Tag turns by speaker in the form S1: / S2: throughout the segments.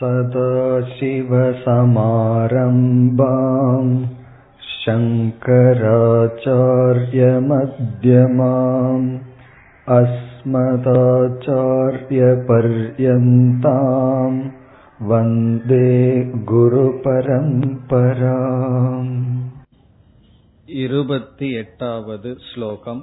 S1: सदाशिवसमारम्भाम् शङ्कराचार्यमध्यमाम् अस्मदाचार्यपर्यन्ताम् वन्दे गुरुपरम्पराम्
S2: इरुपति एटावद् श्लोकम्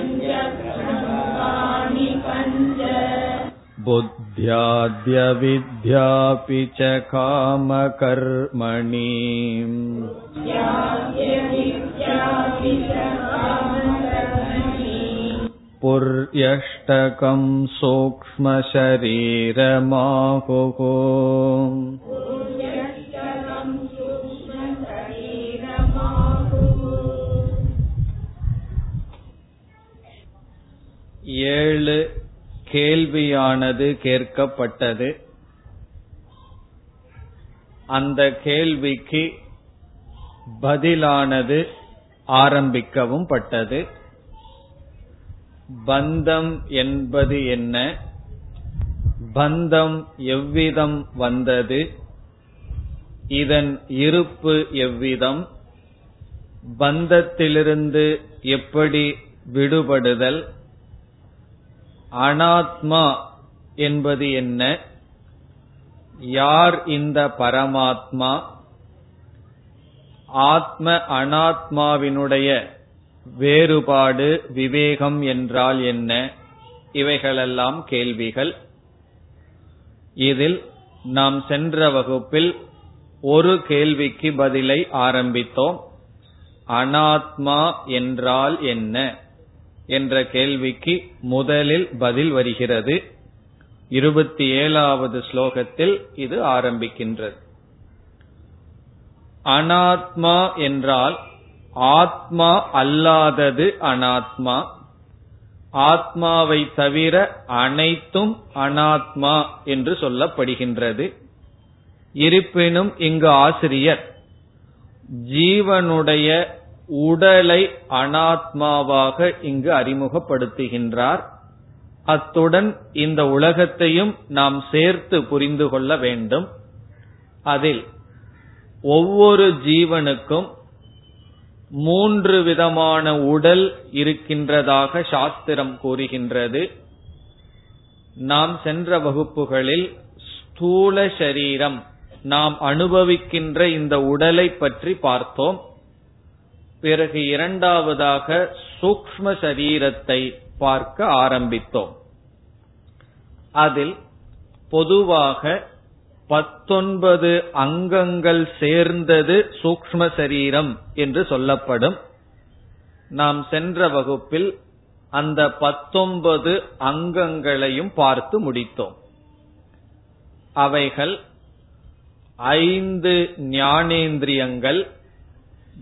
S2: बुद्ध्याद्यविद्यापि च कामकर्मणि पुर्यष्टकं सूक्ष्मशरीरमाहुः ஏழு கேள்வியானது கேட்கப்பட்டது. அந்த கேள்விக்கு பதிலானது ஆரம்பிக்கவும் பட்டது. பந்தம் என்பது என்ன? பந்தம் எவ்விதம் வந்தது? இதன் இருப்பு எவ்விதம்? பந்தத்திலிருந்து எப்படி விடுபடுதல்? அனாத்மா என்பது என்ன? யார் இந்த பரமாத்மா? ஆத்ம அனாத்மாவினுடைய வேறுபாடு விவேகம் என்றால் என்ன? இவைகளெல்லாம் கேள்விகள். இதில் நாம் சென்ற வகுப்பில் ஒரு கேள்விக்கு பதிலை ஆரம்பித்தோம். அனாத்மா என்றால் என்ன? என்ற கேள்விக்கு முதலில் பதில் வருகிறது. இருபத்தி ஏழாவது ஸ்லோகத்தில் இது ஆரம்பிக்கின்றது. அனாத்மா என்றால் ஆத்மா அல்லாதது அனாத்மா. ஆத்மாவை தவிர அனைத்தும் அனாத்மா என்று சொல்லப்படுகின்றது. இருப்பினும் இங்கு ஆசிரியர் ஜீவனுடைய உடலை அனாத்மாவாக இங்கு அறிமுகப்படுத்துகின்றார். அத்துடன் இந்த உலகத்தையும் நாம் சேர்த்து புரிந்து கொள்ள வேண்டும். அதில் ஒவ்வொரு ஜீவனுக்கும் மூன்று விதமான உடல் இருக்கின்றதாக சாஸ்திரம் கூறுகின்றது. நாம் சென்ற வகுப்புகளில் ஸ்தூல சரீரம் நாம் அனுபவிக்கின்ற இந்த உடலை பற்றி பார்த்தோம். பிறகு இரண்டாவதாக சூக்ம சரீரத்தை பார்க்க ஆரம்பித்தோம். அதில் பொதுவாக பத்தொன்பது அங்கங்கள் சேர்ந்தது சூக்ம சரீரம் என்று சொல்லப்படும். நாம் சென்ற வகுப்பில் அந்த பத்தொன்பது அங்கங்களையும் பார்த்து முடித்தோம். அவைகள் ஐந்து ஞானேந்திரியங்கள்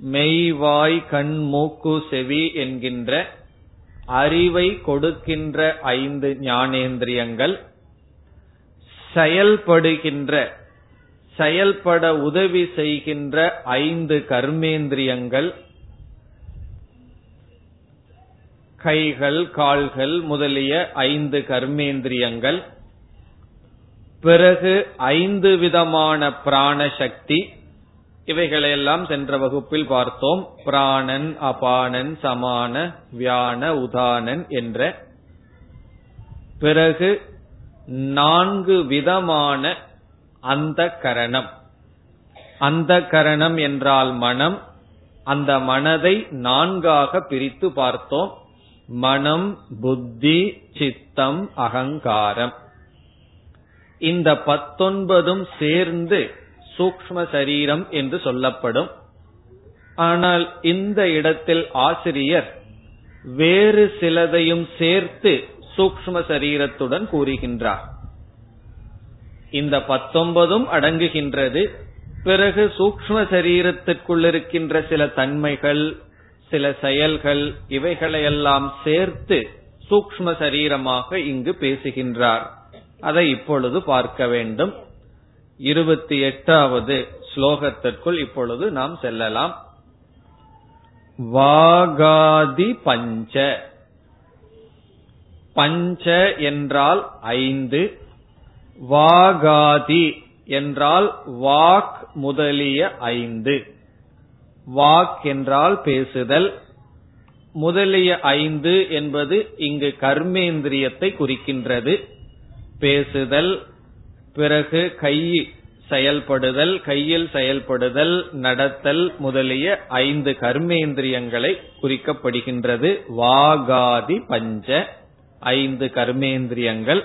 S2: மெய்வாய் கண் மூக்கு செவி என்கின்ற அறிவை கொடுக்கின்ற ஐந்து ஞானேந்திரியங்கள் செயல்படுகின்ற செயல்பட உதவி செய்கின்ற ஐந்து கர்மேந்திரியங்கள் கைகள் கால்கள் முதலிய ஐந்து கர்மேந்திரியங்கள் பிறகு ஐந்து விதமான பிராண சக்தி இவைகளையெல்லாம் சென்ற வகுப்பில் பார்த்தோம். பிராணன் அபானன் சமான வியான உதானன் என்ற பிறகு நான்கு விதமான அந்த கரணம். அந்த கரணம் என்றால் மனம். அந்த மனதை நான்காக பிரித்து பார்த்தோம். மனம் புத்தி சித்தம் அகங்காரம். இந்த பத்தொன்பதும் சேர்ந்து சூக்ம சரீரம் என்று சொல்லப்படும். ஆனால் இந்த இடத்தில் ஆசிரியர் வேறு சிலதையும் சேர்த்து சூக்ம சரீரத்துடன் கூறுகின்றார். இந்த பத்தொன்பதும் அடங்குகின்றது. பிறகு சூக்ம சரீரத்திற்குள் இருக்கின்ற சில தன்மைகள் சில செயல்கள் இவைகளையெல்லாம் சேர்த்து சூக்ம சரீரமாக இங்கு பேசுகின்றார். அதை இப்பொழுது பார்க்க வேண்டும். இருபத்தி எட்டாவது ஸ்லோகத்திற்குள் இப்பொழுது நாம் செல்லலாம். வாகாதி பஞ்ச. பஞ்ச என்றால் ஐந்து வாகாதி என்றால் வாக் முதலிய ஐந்து. வாக் என்றால் பேசுதல். முதலிய ஐந்து என்பது இங்கு கர்மேந்திரியத்தை குறிக்கின்றது. பேசுதல் பிறகு கை செயல்படுதல் கையில் செயல்படுதல் நடத்தல் முதலிய ஐந்து கர்மேந்திரியங்களை குறிக்கப்படுகின்றது. வாகாதி பஞ்ச ஐந்து கர்மேந்திரியங்கள்.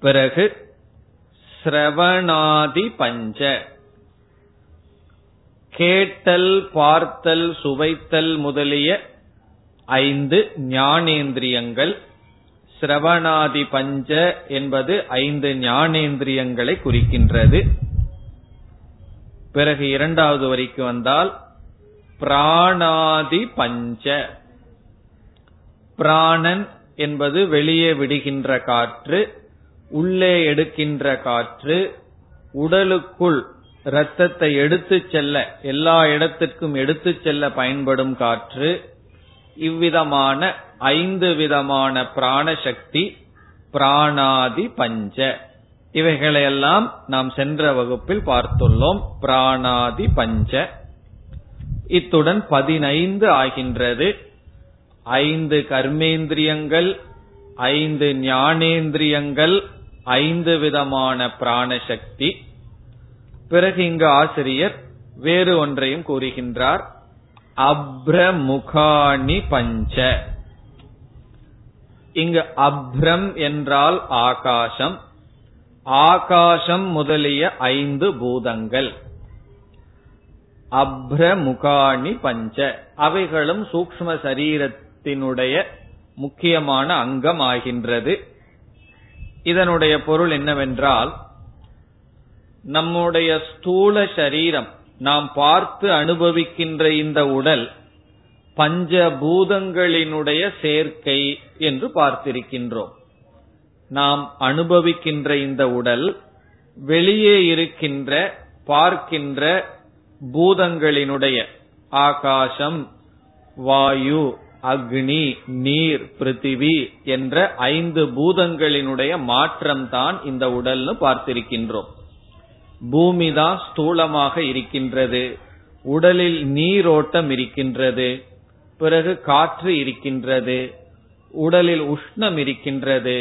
S2: பிறகு சிரவணாதி பஞ்ச. கேட்டல் பார்த்தல் சுவைத்தல் முதலிய ஐந்து ஞானேந்திரியங்கள். சிரவணாதி பஞ்ச என்பது ஐந்து ஞானேந்திரியங்களை குறிக்கின்றது. பிறகு இரண்டாவது வரைக்கும் வந்தால் பிராணாதி பஞ்ச. பிராணன் என்பது வெளியே விடுகின்ற காற்று உள்ளே எடுக்கின்ற காற்று உடலுக்குள் இரத்தத்தை எடுத்துச் செல்ல எல்லா இடத்திற்கும் எடுத்துச் செல்ல பயன்படும் காற்று. இவ்விதமான ஐந்து விதமான பிராணசக்தி பிராணாதி பஞ்ச. இவைகளையெல்லாம் நாம் சென்ற வகுப்பில் பார்த்துள்ளோம். பிராணாதி பஞ்ச. இத்துடன் பதினைந்து ஆகின்றது. ஐந்து கர்மேந்திரியங்கள் ஐந்து ஞானேந்திரியங்கள் ஐந்து விதமான பிராணசக்தி. பிறகு இங்கு ஆசிரியர் வேறு ஒன்றையும் கூறுகின்றார். அப்ரமுகாணி பஞ்ச. இங்கு அப்ரம் என்றால் ஆகாசம் ஆகாசம் முதலிய ஐந்து பூதங்கள். அப்ரமுகாணி பஞ்ச அவைகளும் சூக்ம சரீரத்தினுடைய முக்கியமான அங்கம் ஆகின்றது இதனுடைய பொருள் என்னவென்றால் நம்முடைய ஸ்தூல சரீரம் நாம் பார்த்து அனுபவிக்கின்ற இந்த உடல் பஞ்சபூதங்களினுடைய சேர்க்கை என்று பார்த்திருக்கின்றோம். நாம் அனுபவிக்கின்ற இந்த உடல் வெளியே இருக்கின்ற பார்க்கின்ற பூதங்களினுடைய ஆகாசம் வாயு அக்னி நீர் பிருத்திவி என்ற ஐந்து பூதங்களினுடைய மாற்றம்தான் இந்த உடல்னு பார்த்திருக்கின்றோம். பூமி தான் ஸ்தூலமாக இருக்கின்றது. உடலில் நீரோட்டம் இருக்கின்றது. பிறகு காற்று இருக்கின்றது உடலில் உஷ்ணம் இருக்கின்றது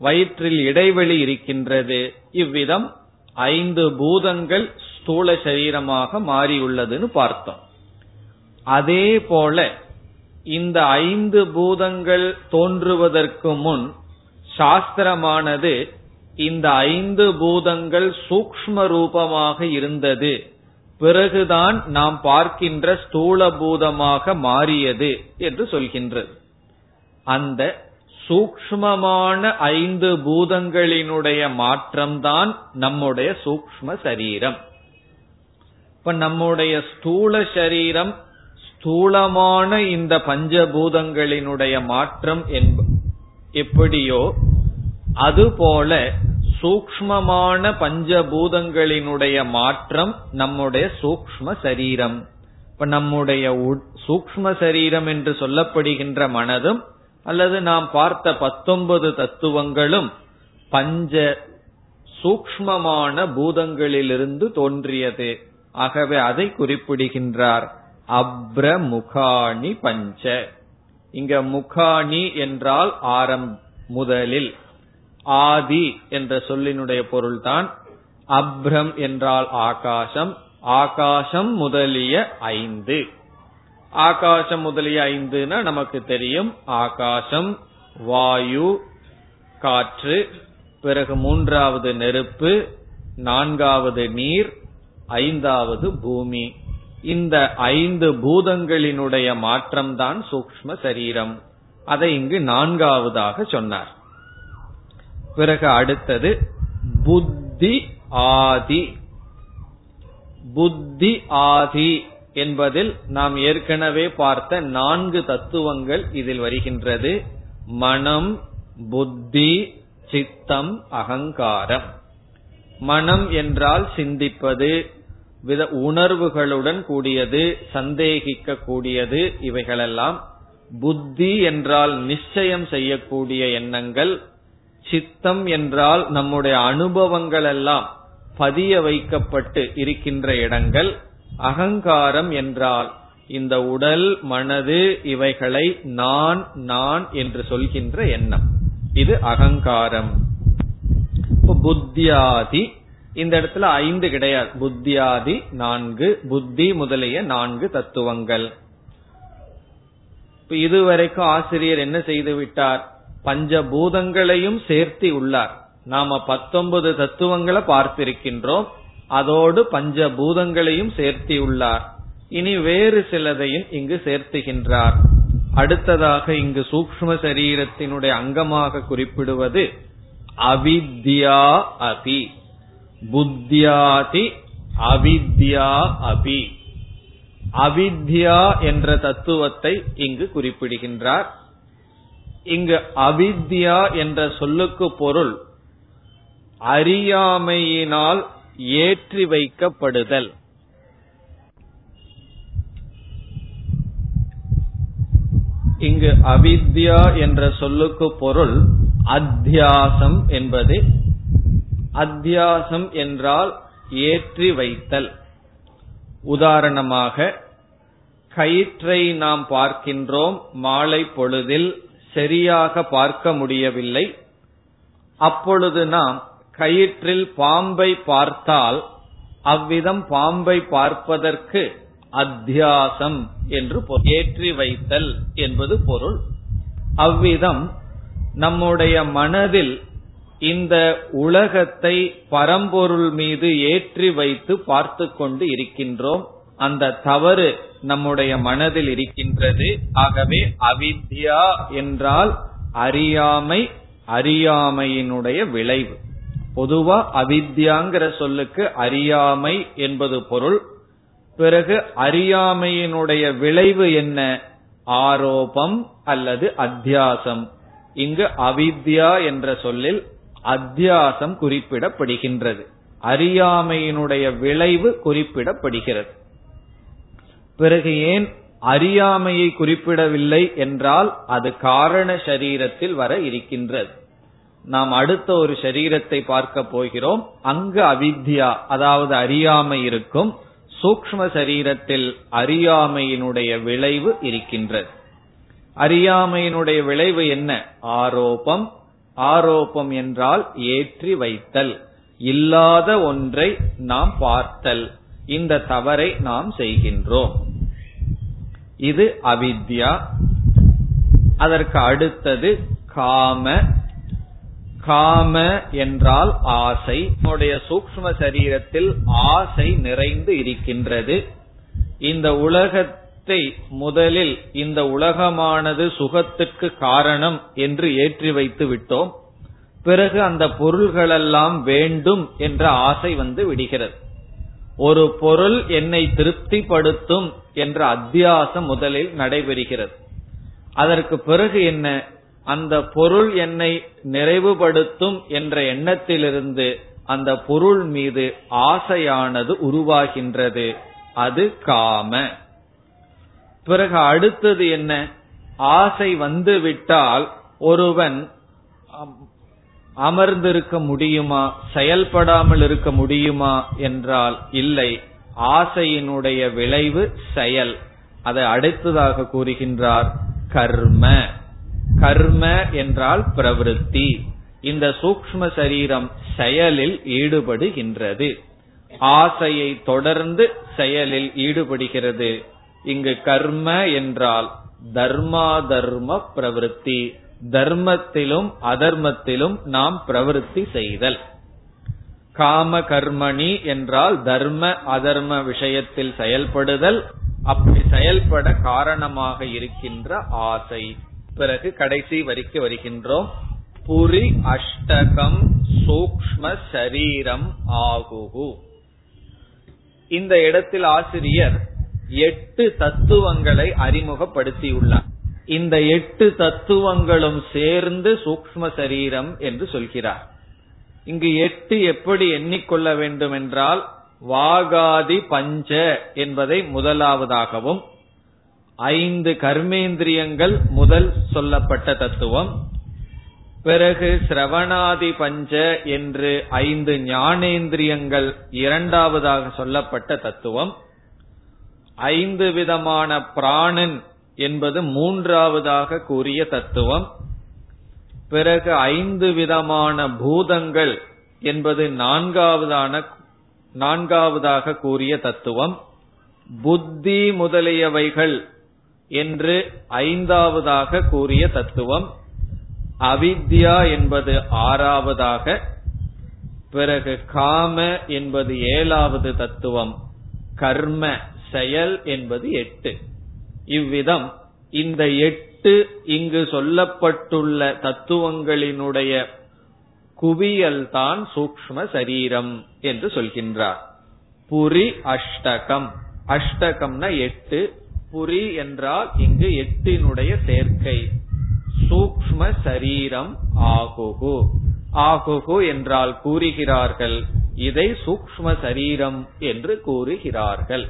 S2: வயிற்றில் இடைவெளி இருக்கின்றது. இவ்விதம் ஐந்து பூதங்கள் ஸ்தூல சரீரமாக மாறியுள்ளதுன்னு பார்த்தோம். அதே போல இந்த ஐந்து பூதங்கள் தோன்றுவதற்கு முன் சாஸ்திரமானது இந்த ஐந்து பூதங்கள் சூக்ம ரூபமாக இருந்தது. பிறகுதான் நாம் பார்க்கின்ற ஸ்தூல பூதமாக மாறியது என்று சொல்கின்றது. அந்த சூக்மமான ஐந்து பூதங்களினுடைய மாற்றம்தான் நம்முடைய சூக்ம சரீரம். இப்ப நம்முடைய ஸ்தூல சரீரம் ஸ்தூலமான இந்த பஞ்சபூதங்களினுடைய மாற்றம் எப்படியோ அதுபோல சூக்மமான பஞ்சபூதங்களினுடைய மாற்றம் நம்முடைய சூக்ம சரீரம். இப்ப நம்முடைய சூக்ம சரீரம் என்று சொல்லப்படுகின்ற மனதும் அல்லது நாம் பார்த்த பத்தொன்பது தத்துவங்களும் பஞ்ச சூக்மமான பூதங்களிலிருந்து தோன்றியது. ஆகவே அதை குறிப்பிடுகின்றார். அப்ர முகாணி பஞ்ச. இங்க முகாணி என்றால் ஆரம் முதலில். ஆதி என்ற சொல்லினுடைய பொருள்தான் அப்ரம் என்றால் ஆகாசம் ஆகாசம் முதலிய ஐந்து. ஆகாசம் முதலிய ஐந்துனா நமக்கு தெரியும் ஆகாசம் வாயு காற்று பிறகு மூன்றாவது நெருப்பு நான்காவது நீர் ஐந்தாவது பூமி. இந்த ஐந்து பூதங்களினுடைய மாற்றம்தான் சூக்ம சரீரம். அதை இங்கு நான்காவதாக சொன்னார். பிறகு அடுத்தது புத்தி ஆதி. புத்தி ஆதி என்பதில் நாம் ஏற்கனவே பார்த்த நான்கு தத்துவங்கள் இதில் வருகின்றது. மனம் புத்தி சித்தம் அகங்காரம். மனம் என்றால் சிந்திப்பது வித உணர்வுகளுடன் கூடியது சந்தேகிக்க கூடியது இவைகளெல்லாம். புத்தி என்றால் நிச்சயம் செய்யக்கூடிய எண்ணங்கள் சித்தம் என்றால் நம்முடைய அனுபவங்கள் எல்லாம் பதிய வைக்கப்பட்டு இருக்கின்ற இடங்கள் அகங்காரம் என்றால் இந்த உடல் மனது இவைகளை நான் நான் என்று சொல்கின்ற எண்ணம். இது அகங்காரம். புத்தியாதி இந்த இடத்துல ஐந்து கிடையாது. புத்தியாதி நான்கு புத்தி முதலிய நான்கு தத்துவங்கள். இதுவரைக்கும் ஆசிரியர் என்ன செய்து விட்டார்? பஞ்சபூதங்களையும் சேர்த்தி உள்ளார். நாம பத்தொன்பது தத்துவங்களை பார்த்திருக்கின்றோம். அதோடு பஞ்சபூதங்களையும் சேர்த்தி உள்ளார். இனி வேறு சிலதையும் இங்கு சேர்த்துகின்றார். அடுத்ததாக இங்கு சூக்ம சரீரத்தினுடைய அங்கமாக குறிப்பிடுவது அவித்யா அபி. புத்தியாதி அவித்யா அபி. அவித்யா என்ற தத்துவத்தை இங்கு குறிப்பிடுகின்றார். இங்கு அவித்யா என்ற சொல்லுக்கு பொருள் அறியாமையினால் ஏற்றி வைக்கப்படுதல். இங்கு அவித்யா என்ற சொல்லுக்கு பொருள் அத்தியாசம் என்பது. அத்தியாசம் என்றால் ஏற்றி வைத்தல். உதாரணமாக கயிற்றை நாம் பார்க்கின்றோம் மாலை பொழுதில் சரியாக பார்க்க முடியவில்லை. அப்பொழுது நாம் கயிற்றில் பாம்பை பார்த்தால் அவ்விதம் பாம்பை பார்ப்பதற்கு அத்தியாசம் என்று ஏற்றி வைத்தல் என்பது பொருள். அவ்விதம் நம்முடைய மனதில் இந்த உலகத்தை பரம்பொருள் மீது ஏற்றி வைத்து பார்த்து கொண்டு இருக்கின்றோம். அந்த தவறு நம்முடைய மனதில் இருக்கின்றது. ஆகவே அவித்யா என்றால் அறியாமை அறியாமையினுடைய விளைவு. பொதுவா அவித்யாங்கிற சொல்லுக்கு அறியாமை என்பது பொருள். பிறகு அறியாமையினுடைய விளைவு என்ன? ஆரோபம் அல்லது அத்தியாசம். இங்கு அவித்யா என்ற சொல்லில் அத்தியாசம் குறிப்பிடப்படுகின்றது. அறியாமையினுடைய விளைவு குறிப்பிடப்படுகிறது. பிறகு ஏன் அறியாமையை குறிப்பிடவில்லை என்றால் அது காரண சரீரத்தில் வர இருக்கின்றது. நாம் அடுத்த ஒரு சரீரத்தை பார்க்க போகிறோம். அங்கு அவித்யா அதாவது அறியாமை இருக்கும். சூக்ம சரீரத்தில் அறியாமையினுடைய விளைவு இருக்கின்றது. அறியாமையினுடைய விளைவு என்ன? ஆரோபம். ஆரோபம் என்றால் ஏற்றி வைத்தல். இல்லாத ஒன்றை நாம் பார்த்தல். இந்த தவறை நாம் செய்கின்றோம். இது அவித்யா. அதற்கு அடுத்தது காம. காம என்றால் ஆசை. நம்முடைய சூக்ம சரீரத்தில் ஆசை நிறைந்து இருக்கின்றது. இந்த உலகத்தை முதலில் இந்த உலகமானது சுகத்துக்கு காரணம் என்று ஏற்றி வைத்து விட்டோம். பிறகு அந்த பொருள்களெல்லாம் வேண்டும் என்ற ஆசை வந்து விடுகிறது. ஒரு பொருள் என்னை திருப்திப்படுத்தும் என்ற அத்தியாசம் முதலில் நடைபெறுகிறது. அதற்கு பிறகு என்ன? அந்த பொருள் என்னை நிறைவுபடுத்தும் என்ற எண்ணத்திலிருந்து அந்த பொருள் மீது ஆசையானது உருவாகின்றது. அது காம. பிறகு அடுத்தது என்ன? ஆசை வந்துவிட்டால் ஒருவன் அமர்ந்திருக்க முடியுமா? செயல்படாமல் இருக்க முடியுமா என்றால் இல்லை. ஆசையினுடைய விளைவு செயல். அதை அடுத்ததாக கூறுகின்றார் கர்ம. கர்ம என்றால் பிரவருத்தி இந்த சூக்ம சரீரம் செயலில் ஈடுபடுகின்றது. ஆசையை தொடர்ந்து செயலில் ஈடுபடுகிறது. இங்கு கர்ம என்றால் தர்மா தர்ம பிரவருத்தி தர்மத்திலும் அதர்மத்திலும் நாம் பிரவருத்தி செய்தல். காம கர்மணி என்றால் தர்ம அதர்ம விஷயத்தில் செயல்படுதல். அப்படி செயல்பட காரணமாக இருக்கின்ற ஆசை. பிறகு கடைசி வரிக்கு வருகின்றோம். புரி அஷ்டகம் சூக்ம சரீரம் ஆகுகு. இந்த இடத்தில் ஆசிரியர் எட்டு தத்துவங்களை அறிமுகப்படுத்தியுள்ளார். இந்த எட்டு தத்துவங்களும் சேர்ந்து சூக்ம சரீரம் என்று சொல்கிறார். இங்கு எட்டு எப்படி எண்ணிக்கொள்ள வேண்டும் என்றால் வாகாதி பஞ்ச என்பதை முதலாவதாகவும் ஐந்து கர்மேந்திரியங்கள் முதல் சொல்லப்பட்ட தத்துவம் பிறகு சிரவணாதி பஞ்ச என்று ஐந்து ஞானேந்திரியங்கள் இரண்டாவதாக சொல்லப்பட்ட தத்துவம் ஐந்து விதமான பிராணன் என்பது மூன்றாவதாக கூறிய தத்துவம். பிறகு ஐந்து விதமான பூதங்கள் என்பது நான்காவதான நான்காவதாக கூறிய தத்துவம். புத்தி முதலியவைகள் என்று ஐந்தாவதாக கூறிய தத்துவம். அவித்யா என்பது ஆறாவதாக பிறகு காம என்பது ஏழாவது தத்துவம். கர்ம செயல் என்பது எட்டு. இவ்விதம் இந்த எட்டு இங்கு சொல்லப்பட்டுள்ள தத்துவங்களினுடைய குவியல்தான் சூக்ம சரீரம் என்று சொல்கின்றார். புரி அஷ்டகம். அஷ்டகம்னா எட்டு. புரி என்றால் இங்கு எட்டினுடைய சேர்க்கை. சூக்ம சரீரம் ஆகுகு. ஆகுகு என்றால் கூறுகிறார்கள். இதை சூக்ம சரீரம் என்று கூறுகிறார்கள்.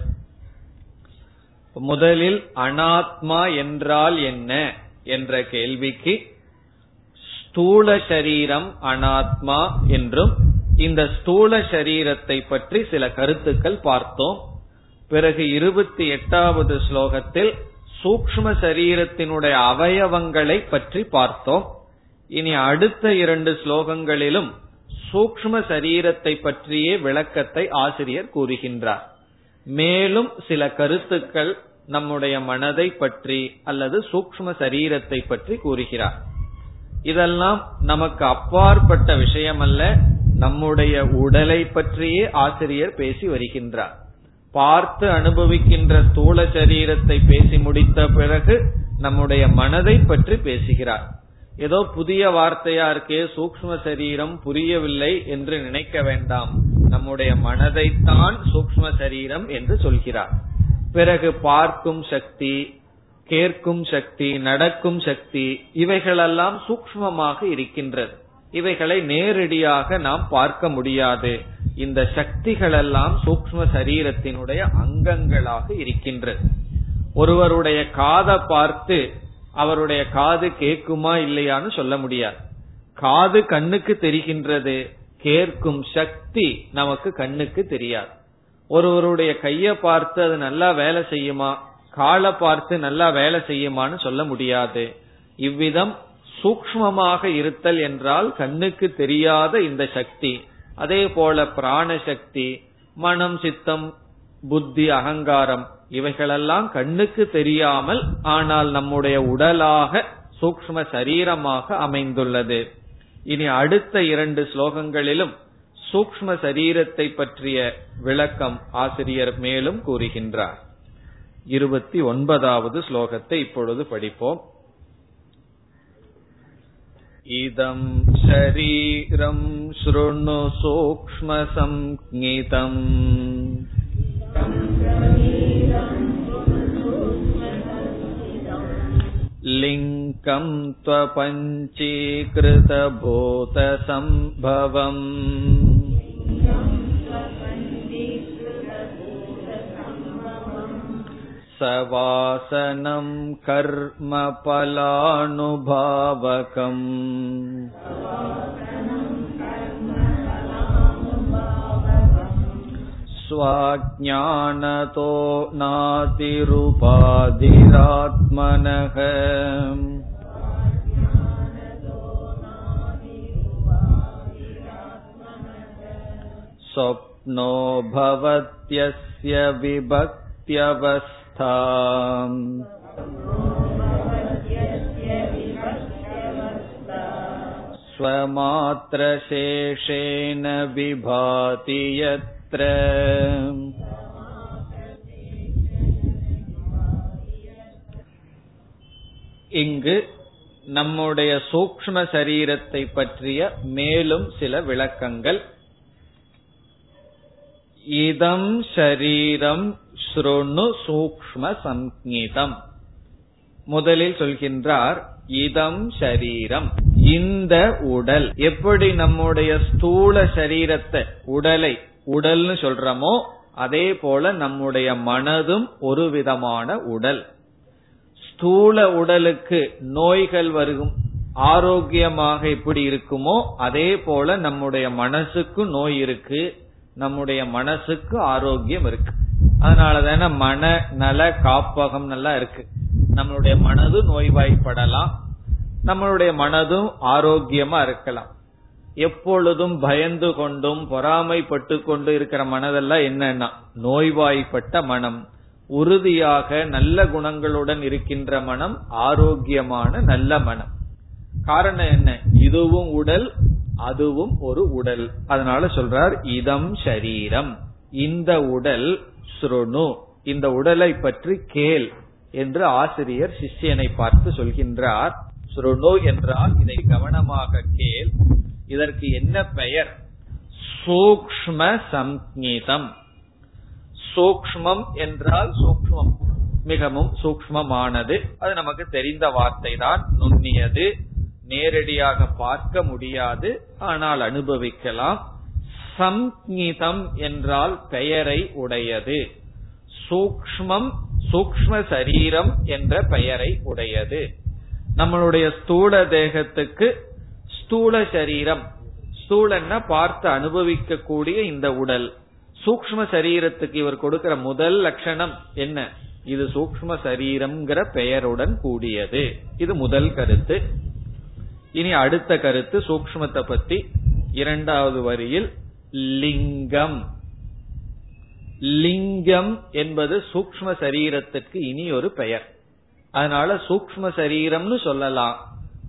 S2: முதலில் அனாத்மா என்றால் என்ன என்ற கேள்விக்கு ஸ்தூல சரீரம் அனாத்மா என்றும் இந்த ஸ்தூல சரீரத்தை பற்றி சில கருத்துக்கள் பார்த்தோம். பிறகு இருபத்தி எட்டாவது ஸ்லோகத்தில் சூக்ம சரீரத்தினுடைய அவயவங்களை பற்றி பார்த்தோம். இனி அடுத்த இரண்டு ஸ்லோகங்களிலும் சூக்ம சரீரத்தை பற்றியே விளக்கத்தை ஆசிரியர் கூறுகின்றார். மேலும் சில கருத்துக்கள் நம்முடைய மனதை பற்றி அல்லது சூக்ம சரீரத்தை பற்றி கூறுகிறார். இதெல்லாம் நமக்கு அப்பாற்பட்ட விஷயம் அல்ல நம்முடைய உடலை பற்றியே ஆசிரியர் பேசி வருகின்றார். பார்த்து அனுபவிக்கின்ற ஸ்தூல சரீரத்தை பேசி முடித்த பிறகு நம்முடைய மனதை பற்றி பேசுகிறார். ஏதோ புதிய வார்த்தையா இருக்கே சூக்ம சரீரம் புரியவில்லை என்று நினைக்க வேண்டாம். நம்முடைய மனதைத்தான் சூக்ம சரீரம் என்று சொல்கிறார். பிறகு பார்க்கும் சக்தி கேட்கும் சக்தி நடக்கும் சக்தி இவைகளெல்லாம் சூக்மமாக இருக்கின்றது. இவைகளை நேரடியாக நாம் பார்க்க முடியாது. இந்த சக்திகளெல்லாம் சூக்ம சரீரத்தினுடைய அங்கங்களாக இருக்கின்றது. ஒருவருடைய காதை பார்த்து அவருடைய காது கேட்குமா இல்லையான்னு சொல்ல முடியாது. காது கண்ணுக்கு தெரிகின்றது கேட்கும் சக்தி நமக்கு கண்ணுக்கு தெரியாது. ஒருவருடைய கைய பார்த்து அது நல்லா வேலை செய்யுமா காலை பார்த்து நல்லா வேலை செய்யுமான்னு சொல்ல முடியாது. இவ்விதம் சூக்மமாக இருத்தல் என்றால் கண்ணுக்கு தெரியாத இந்த சக்தி. அதே போல பிராண சக்தி மனம் சித்தம் புத்தி அகங்காரம் இவைகளெல்லாம் கண்ணுக்கு தெரியாமல் ஆனால் நம்முடைய உடலாக சூக்ம சரீரமாக அமைந்துள்ளது. இனி அடுத்த இரண்டு ஸ்லோகங்களிலும் சூக்ம சரீரத்தை பற்றிய விளக்கம் ஆசிரியர் மேலும் கூறுகின்றார் இருபத்தி ஒன்பதாவது ஸ்லோகத்தை இப்பொழுது படிப்போம் இதம் शरीरं शृणु सूक्ष्मसंज्ञितम् लिङ्कं त्वपञ्चीकृतभूतसम्भवम् सवासनं कर्मफलानुभावकम् स्वाज्ञानतो नातिरुपाधिरात्मनः स्वप्नो भवत्यस्य विभक्त्यवस्था स्वमात्रशेषेण विभाति यत्र இங்கு நம்முடைய சூக்ம சரீரத்தை பற்றிய மேலும் சில விளக்கங்கள் இதம் ஷரீரம் ஸ்ருணு சூக்ம சங்கீதம் முதலில் சொல்கின்றார் இதம் சரீரம் இந்த உடல். எப்படி நம்முடைய ஸ்தூல சரீரத்தை உடலை உடல்னு சொல்றோமோ அதே போல நம்முடைய மனதும் ஒரு விதமான உடல். ஸ்தூல உடலுக்கு நோய்கள் வரும் ஆரோக்கியமாக எப்படி இருக்குமோ அதே போல நம்முடைய மனசுக்கு நோய் இருக்கு. நம்முடைய மனசுக்கு ஆரோக்கியம் இருக்கு. அதனாலதான மன நல காப்பகம் நல்லா இருக்கு. நம்மளுடைய மனது நோய்வாய்ப்படலாம். நம்மளுடைய மனதும் ஆரோக்கியமா இருக்கலாம். எப்பொழுதும் பயந்து கொண்டும் பொறாமைப்பட்டு கொண்டு இருக்கிற மனதெல்லாம் என்னன்னா நோய்வாய்ப்பட்ட மனம். உறுதியாக நல்ல குணங்களுடன் இருக்கின்ற மனம் ஆரோக்கியமான நல்ல மனம். காரணம் என்ன? இதுவும் உடல் அதுவும் ஒரு உடல். அதனால சொல்றார் இதம் சரீரம் இந்த உடல் ஸ்ருணு. இந்த உடலை பற்றி கேள் என்று ஆசிரியர் சிஷ்யனை பார்த்து சொல்கின்றார். ஸ்ருணு என்றால் இதை கவனமாக கேள். இதற்கு என்ன பெயர்? சூக்ஷ்ம சங்கீதம் சூக்ஷ்மம் என்றால் சூக்ஷ்மம். மிகவும் சூக்ஷ்மமானது. அது நமக்கு தெரிந்த வார்த்தை தான் நுண்ணியது. நேரடியாக பார்க்க முடியாது ஆனால் அனுபவிக்கலாம். சங்கீதம் என்றால் பெயரை உடையது. சூக்ஷ்மம் சூக்ஷ்ம சரீரம் என்ற பெயரை உடையது. நம்மளுடைய ஸ்தூல தேகத்துக்கு ஸ்தூல சரீரம் ஸ்தூலன்னா பார்த்து அனுபவிக்க கூடிய இந்த உடல். சூக்ம சரீரத்துக்கு இவர் கொடுக்கிற முதல் லட்சணம் என்ன? இது சூக்ம சரீரம்ங்கிற பெயருடன் கூடியது. இது முதல் கருத்து. இனி அடுத்த கருத்து சூக்மத்தை பத்தி இரண்டாவது வரியில் லிங்கம். லிங்கம் என்பது சூக்ம சரீரத்திற்கு இனி ஒரு பெயர். அதனால சூக்ம சரீரம்னு சொல்லலாம்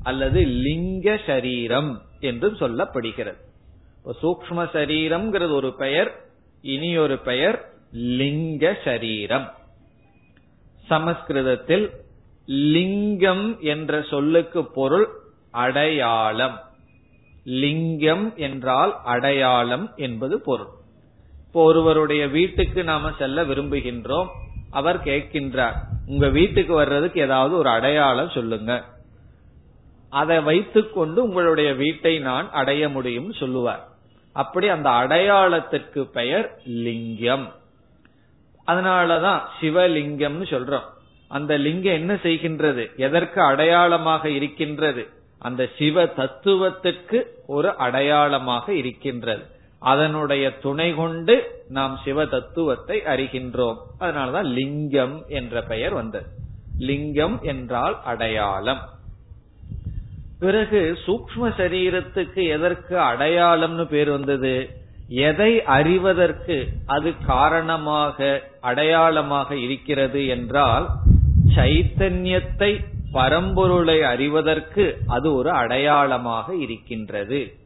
S2: அல்லது லிங்க சரீரம் என்றும் சொல்லப்படுகிறது. சூக்ம சரீரம்ங்கிறது ஒரு பெயர் இனி ஒரு பெயர் லிங்க சரீரம். சமஸ்கிருதத்தில் லிங்கம் என்ற சொல்லுக்கு பொருள் அடையாளம். லிங்கம் என்றால் அடையாளம் என்பது பொருள். இப்போ ஒருவருடைய வீட்டுக்கு நாம செல்ல விரும்புகின்றோம். அவர் கேட்கின்றார் உங்க வீட்டுக்கு வர்றதுக்கு ஏதாவது ஒரு அடையாளம் சொல்லுங்க. அதை வைத்துக்கொண்டு உங்களுடைய வீட்டை நான் அடைய முடியும் சொல்லுவார். அப்படி அந்த அடையாளத்திற்கு பெயர் லிங்கம். அதனாலதான் சிவலிங்கம்னு சொல்றோம். அந்த லிங்கம் என்ன செய்கின்றது? எதற்கு அடையாளமாக இருக்கின்றது? அந்த சிவ தத்துவத்திற்கு ஒரு அடையாளமாக இருக்கின்றது. அதனுடைய துணை கொண்டு நாம் சிவ தத்துவத்தை அறிகின்றோம். அதனாலதான் லிங்கம் என்ற பெயர் வந்தது. லிங்கம் என்றால் அடையாளம். பிறகு சூக்ம சரீரத்துக்கு எதற்கு அடையாளம்னு பேர் வந்தது? எதை அறிவதற்கு அது காரணமாக அடையாளமாக இருக்கிறது என்றால் சைத்தன்யத்தை பரம்பொருளை அறிவதற்கு அது ஒரு அடையாளமாக இருக்கின்றது.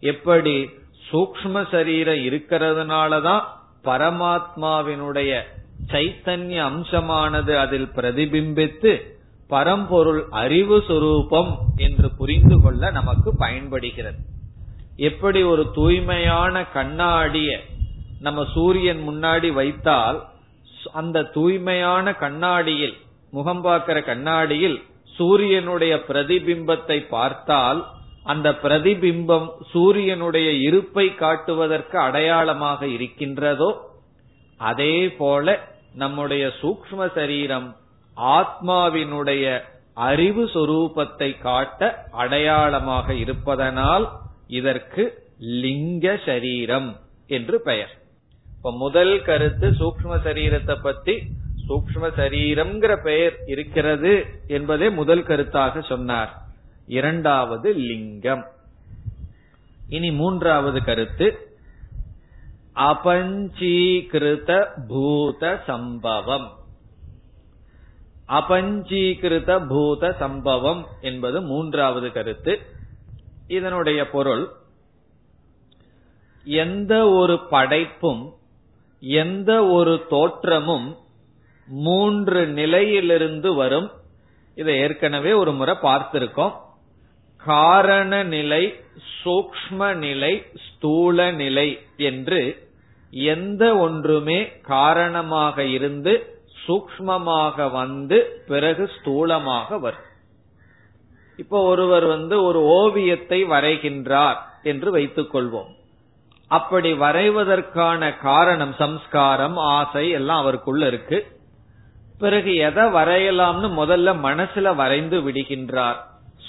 S2: எப்படி? சூக்ம சரீரம் இருக்கிறதுனாலதான் பரமாத்மாவினுடைய சைத்தன்ய அம்சமானது அதில் பிரதிபிம்பித்து பரம்பொருள் அறிவு சுரூபம் என்று புரிந்து கொள்ள நமக்கு பயன்படுகிறது. எப்படி ஒரு தூய்மையான கண்ணாடிய நம்ம சூரியன் முன்னாடி வைத்தால் அந்த தூய்மையான கண்ணாடியில் முகம் பார்க்கிற கண்ணாடியில் சூரியனுடைய பிரதிபிம்பத்தை பார்த்தால் அந்த பிரதிபிம்பம் சூரியனுடைய இருப்பை காட்டுவதற்கு அடையாளமாக இருக்கின்றதோ அதே போல நம்முடைய சூக்ம சரீரம் ஆத்மாவினுடைய அறிவு சொரூபத்தை காட்ட அடையாளமாக இருப்பதனால் இதற்கு லிங்க சரீரம் என்று பெயர். இப்ப முதல் கருத்து சூக்ம சரீரத்தை பத்தி சூக்ம சரீரம்ங்கிற பெயர் இருக்கிறது என்பதே முதல் கருத்தாக சொன்னார். இரண்டாவது லிங்கம். இனி மூன்றாவது கருத்து. அபஞ்சீகிருத பூத சம்பவம். அபஞ்சீகிருத பூத சம்பவம் என்பது மூன்றாவது கருத்து. இதனுடைய பொருள் எந்த ஒரு படைப்பும் எந்த ஒரு தோற்றமும் மூன்று நிலையிலிருந்து வரும். இதை ஏற்கனவே ஒரு முறை பார்த்திருக்கோம். காரண நிலை சூக்ம நிலை ஸ்தூல நிலை என்று எந்த ஒன்றுமே காரணமாக இருந்து சூக்மமாக வந்து பிறகு ஸ்தூலமாக வரும். இப்போ ஒருவர் வந்து ஒரு ஓவியத்தை வரைகின்றார் என்று வைத்துக் கொள்வோம் அப்படி வரைவதற்கான காரணம் சம்ஸ்காரம் ஆசை எல்லாம் அவருக்குள்ள இருக்கு. பிறகு எதை வரையலாம்னு முதல்ல மனசுல வரைந்து விடுகின்றார்.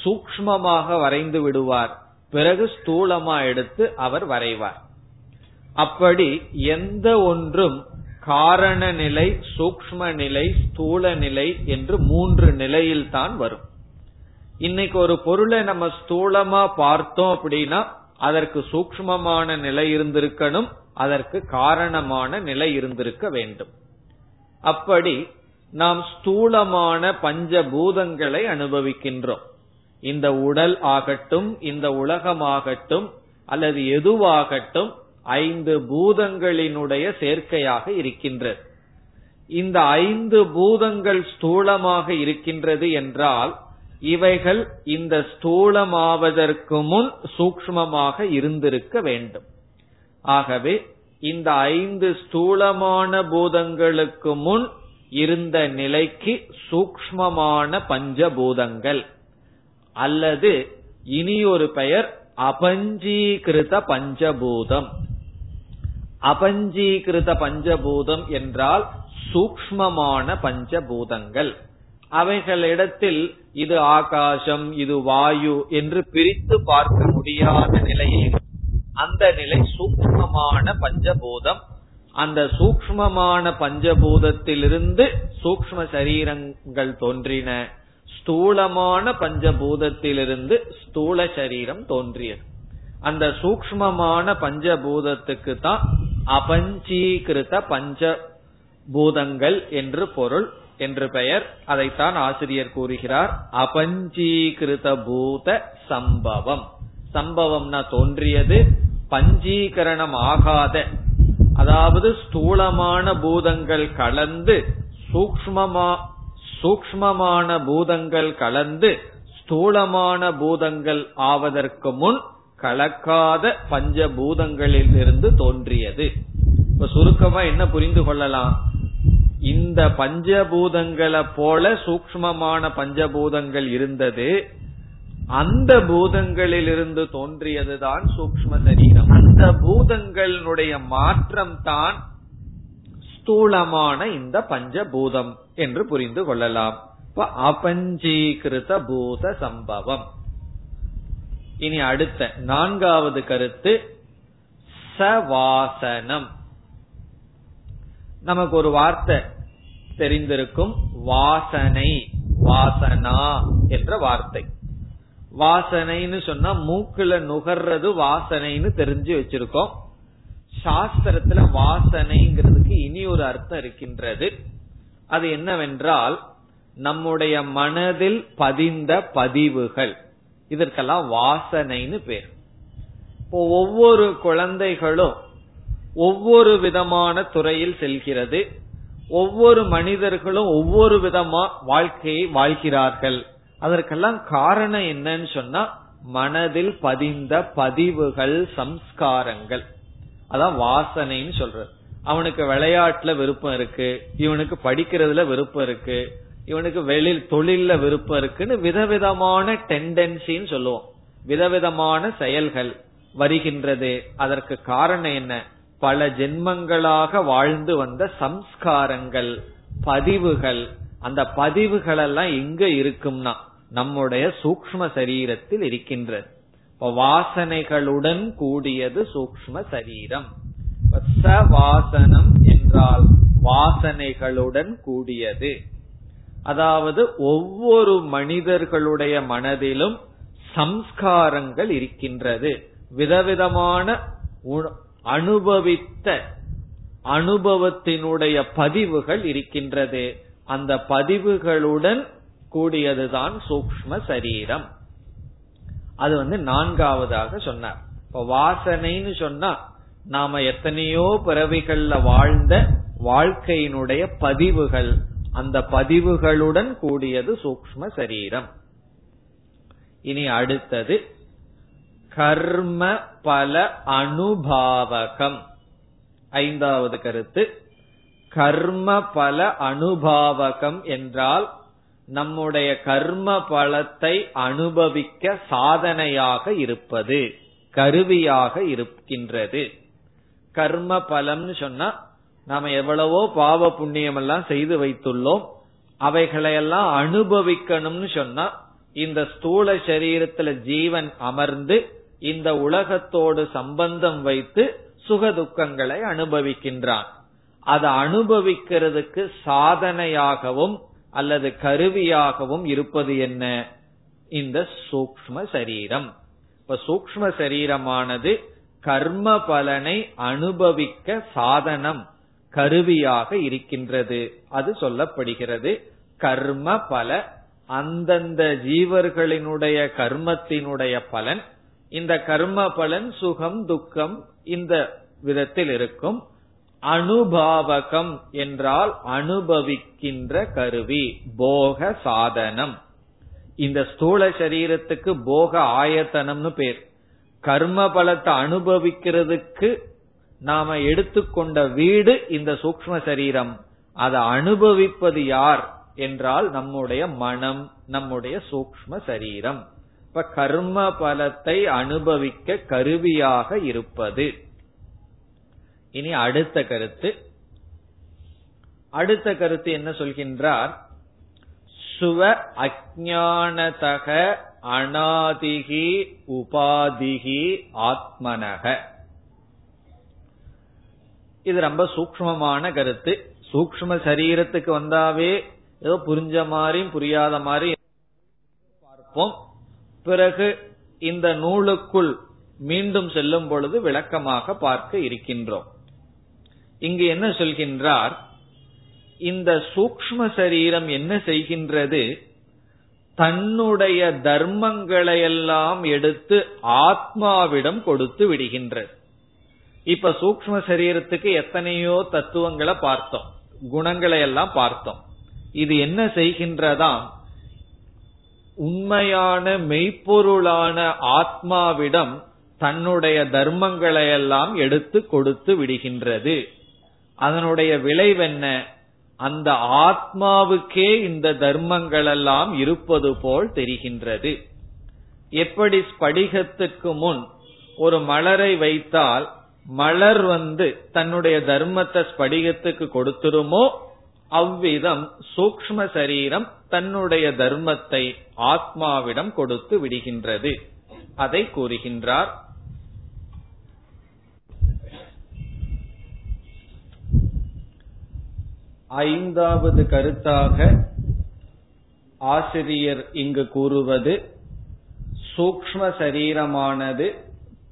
S2: சூக்மமாக வரைந்து விடுவார். பிறகு ஸ்தூலமா எடுத்து அவர் வரைவார். அப்படி எந்த ஒன்றும் காரண நிலை சூக்ம நிலை ஸ்தூல நிலை என்று மூன்று நிலையில் தான் வரும். இன்னைக்கு ஒரு பொருளை நம்ம ஸ்தூலமா பார்த்தோம் அப்படின்னா அதற்கு சூக்மமான நிலை இருந்திருக்கணும் அதற்கு காரணமான நிலை இருந்திருக்க வேண்டும். அப்படி நாம் ஸ்தூலமான பஞ்சபூதங்களை அனுபவிக்கின்றோம். இந்த உடல் ஆகட்டும் இந்த உலகமாகட்டும் அல்லது எதுவாகட்டும் ஐந்து பூதங்களினுடைய சேர்க்கையாக இருக்கின்றது. இந்த ஐந்து பூதங்கள் ஸ்தூலமாக இருக்கின்றது என்றால் இவைகள் இந்த ஸ்தூலமாவதற்கு முன் சூக்மமாக இருந்திருக்க வேண்டும். ஆகவே இந்த ஐந்து ஸ்தூலமான பூதங்களுக்கு முன் இருந்த நிலைக்கு சூக்மமான பஞ்சபூதங்கள். அல்லது இனியொரு பெயர் அபஞ்சீகிருத பஞ்சபூதம். அபஞ்சீகிருத பஞ்சபூதம் என்றால் சூக்மமான பஞ்சபூதங்கள். அவைகளிடத்தில் இது ஆகாசம் இது வாயு என்று பிரித்து பார்க்க முடியாத நிலையில் அந்த நிலை சூக்மமான பஞ்சபூதம். அந்த சூக்மமான பஞ்சபூதத்திலிருந்து சூக்ம சரீரங்கள் தோன்றின. ஸ்தூலமான பஞ்சபூதத்திலிருந்து ஸ்தூல சரீரம் தோன்றியது. அந்த சூக்மமான பஞ்சபூதத்துக்கு தான் அபஞ்சீகிருத பஞ்ச பூதங்கள் என்று பொருள் என்று பெயர். அதைத்தான் ஆசிரியர் கூறுகிறார். அபஞ்சீகிருத பூத சம்பவம். சம்பவம்னா தோன்றியது பஞ்சீகரணம் ஆகாத அதாவது ஸ்தூலமான பூதங்கள் கலந்து சூக்மமா சூக்மமான பூதங்கள் கலந்து ஸ்தூலமான பூதங்கள் ஆவதற்கு முன் கலக்காத பஞ்சபூதங்களில் இருந்து தோன்றியது. இப்ப சுருக்கமா என்ன புரிந்து கொள்ளலாம்? இந்த பஞ்சபூதங்களை போல சூக்மமான பஞ்சபூதங்கள் இருந்தது. அந்த பூதங்களிலிருந்து தோன்றியதுதான் சூக்ம சரீரம். அந்த பூதங்களுடைய மாற்றம் தான் ஸ்தூலமான இந்த பஞ்சபூதம் என்று புரிந்து கொள்ளலாம். இப்ப அபஞ்சீகிருத பூத சம்பவம். இனி அடுத்த நான்காவது கருத்து சவாசனம். நமக்கு ஒரு வார்த்தை தெரிந்திருக்கும் வாசனை வாசனா என்ற வார்த்தை. வாசனைன்னு சொன்னா மூக்குல நுகர்றது வாசனைன்னு தெரிஞ்சு வச்சிருக்கோம். சாஸ்திரத்துல வாசனைங்கிறதுக்கு இனி ஒரு அர்த்தம் இருக்கின்றது. அது என்னவென்றால் நம்முடைய மனதில் பதிந்த பதிவுகள். இதற்கெல்லாம் வாசனைன்னு பேர். இப்போ ஒவ்வொரு குழந்தைகளும் ஒவ்வொரு விதமான துறையில் செல்கிறது. ஒவ்வொரு மனிதர்களும் ஒவ்வொரு விதமா வாழ்க்கையை வாழ்கிறார்கள். அதற்கெல்லாம் காரணம் என்னன்னு சொன்னா மனதில் பதிந்த பதிவுகள் சம்ஸ்காரங்கள். அதான் வாசனைன்னு சொல்றது. அவனுக்கு விளையாட்டுல விருப்பம் இருக்கு இவனுக்கு படிக்கிறதுல விருப்பம் இருக்கு இவனுக்கு வெளியில் தொழில்ல விருப்பம் இருக்குன்னு விதவிதமான டெண்டன்சின்னு சொல்லுவோம். விதவிதமான செயல்கள் வருகின்றது. அதற்கு காரணம் என்ன? பல ஜென்மங்களாக வாழ்ந்து வந்த சம்ஸ்காரங்கள் பதிவுகள். அந்த பதிவுகள் எல்லாம் எங்க இருக்கும்னா நம்முடைய சூக்ம சரீரத்தில் இருக்கின்றது. வாசனைகளுடன் கூடியது சூக்ம சரீரம். வாசனம் என்றால் வாசனைகளுடன் கூடியது. அதாவது ஒவ்வொரு மனிதர்களுடைய மனதிலும் சம்ஸ்காரங்கள் இருக்கின்றது. விதவிதமான அனுபவித்த அனுபவத்தினுடைய பதிவுகள் இருக்கின்றது. அந்த பதிவுகளுடன் கூடியதுதான் சூக்ம சரீரம். அது வந்து நான்காவதாக சொன்னார். இப்ப வாசனைன்னு சொன்னா நாம எத்தனையோ பிறவிகள்ல வாழ்ந்த வாழ்க்கையினுடைய பதிவுகள் அந்த பதிவுகளுடன் கூடியது சூக்ம சரீரம். இனி அடுத்தது கர்ம பல அனுபாவகம். ஐந்தாவது கருத்து கர்ம பல அனுபாவகம் என்றால் நம்முடைய கர்ம பலத்தை அனுபவிக்க சாதனையாக இருப்பது கருவியாக இருக்கின்றது. கர்ம பலம்னு சொன்னா நாம எவ்வளவோ பாவ புண்ணியம் எல்லாம் செய்து வைத்துள்ளோம். அவைகளையெல்லாம் அனுபவிக்கணும்னு சொன்னா இந்த ஸ்தூல சரீரத்துல ஜீவன் அமர்ந்து இந்த உலகத்தோடு சம்பந்தம் வைத்து சுக துக்கங்களை அனுபவிக்கின்றான். அதை அனுபவிக்கிறதுக்கு சாதனையாகவும் அல்லது கருவியாகவும் இருப்பது என்ன? இந்த சூக்ம சரீரம். இப்ப சூக்ம சரீரமானது கர்ம பலனை அனுபவிக்க சாதனம் கருவியாக இருக்கின்றது. அது சொல்லப்படுகிறது. கர்ம பல அந்தந்த ஜீவர்களினுடைய கர்மத்தினுடைய பலன். இந்த கர்ம பலன் சுகம் துக்கம் இந்த விதத்தில் இருக்கும். அனுபாவகம் என்றால் அனுபவிக்கின்ற கருவி போக சாதனம். இந்த ஸ்தூல சரீரத்துக்கு போக ஆயத்தனம்னு பேர். கர்ம பலத்தை அனுபவிக்கிறதுக்கு நாம எடுத்துக்கொண்ட வீடு இந்த சூக்ம சரீரம். அதை அனுபவிப்பது யார் என்றால் நம்முடைய மனம் நம்முடைய சூக்ம சரீரம். இப்ப கர்ம பலத்தை அனுபவிக்க கருவியாக இருப்பது. இனி அடுத்த கருத்து. அடுத்த கருத்து என்ன சொல்கின்றார்? சுவ அஜானதக அனாதிகி உபாதிகி ஆத்மனக. இது ரொம்ப சூக்மமான கருத்து. சூக்ம சரீரத்துக்கு வந்தாவே ஏதோ புரிஞ்ச மாதிரியும் புரியாத மாதிரி பார்ப்போம். பிறகு இந்த நூலுக்குள் மீண்டும் செல்லும் பொழுது விளக்கமாக பார்க்க இருக்கின்றோம். இங்கு என்ன சொல்கின்றார்? இந்த சூக்ம சரீரம் என்ன செய்கின்றது? தன்னுடைய தர்மங்களையெல்லாம் எடுத்து ஆத்மாவிடம் கொடுத்து விடுகின்றது. இப்ப சூக்ம சரீரத்துக்கு எத்தனையோ தத்துவங்களை பார்த்தோம். குணங்களை எல்லாம் பார்த்தோம். இது என்ன செய்கின்றதாம் உண்மையான மெய்ப்பொருளான ஆத்மாவிடம் தன்னுடைய தர்மங்களையெல்லாம் எடுத்து கொடுத்து விடுகின்றது. அதனுடைய விளைவென்ன? அந்த ஆத்மாவுக்கே இந்த தர்மங்கள் எல்லாம் இருப்பது போல் தெரிகின்றது. எப்படி ஸ்படிகத்துக்கு முன் ஒரு மலரை வைத்தால் மலர் வந்து தன்னுடைய தர்மத்தை ஸ்படிகத்துக்கு கொடுத்துருமோ அவ்விதம் சூக்ம சரீரம் தன்னுடைய தர்மத்தை ஆத்மாவிடம் கொடுத்து விடுகின்றது. அதை கூறுகின்றார். ஐந்தாவது கருத்தாக ஆசிரியர் இங்கு கூறுவது சூக்ம சரீரமானது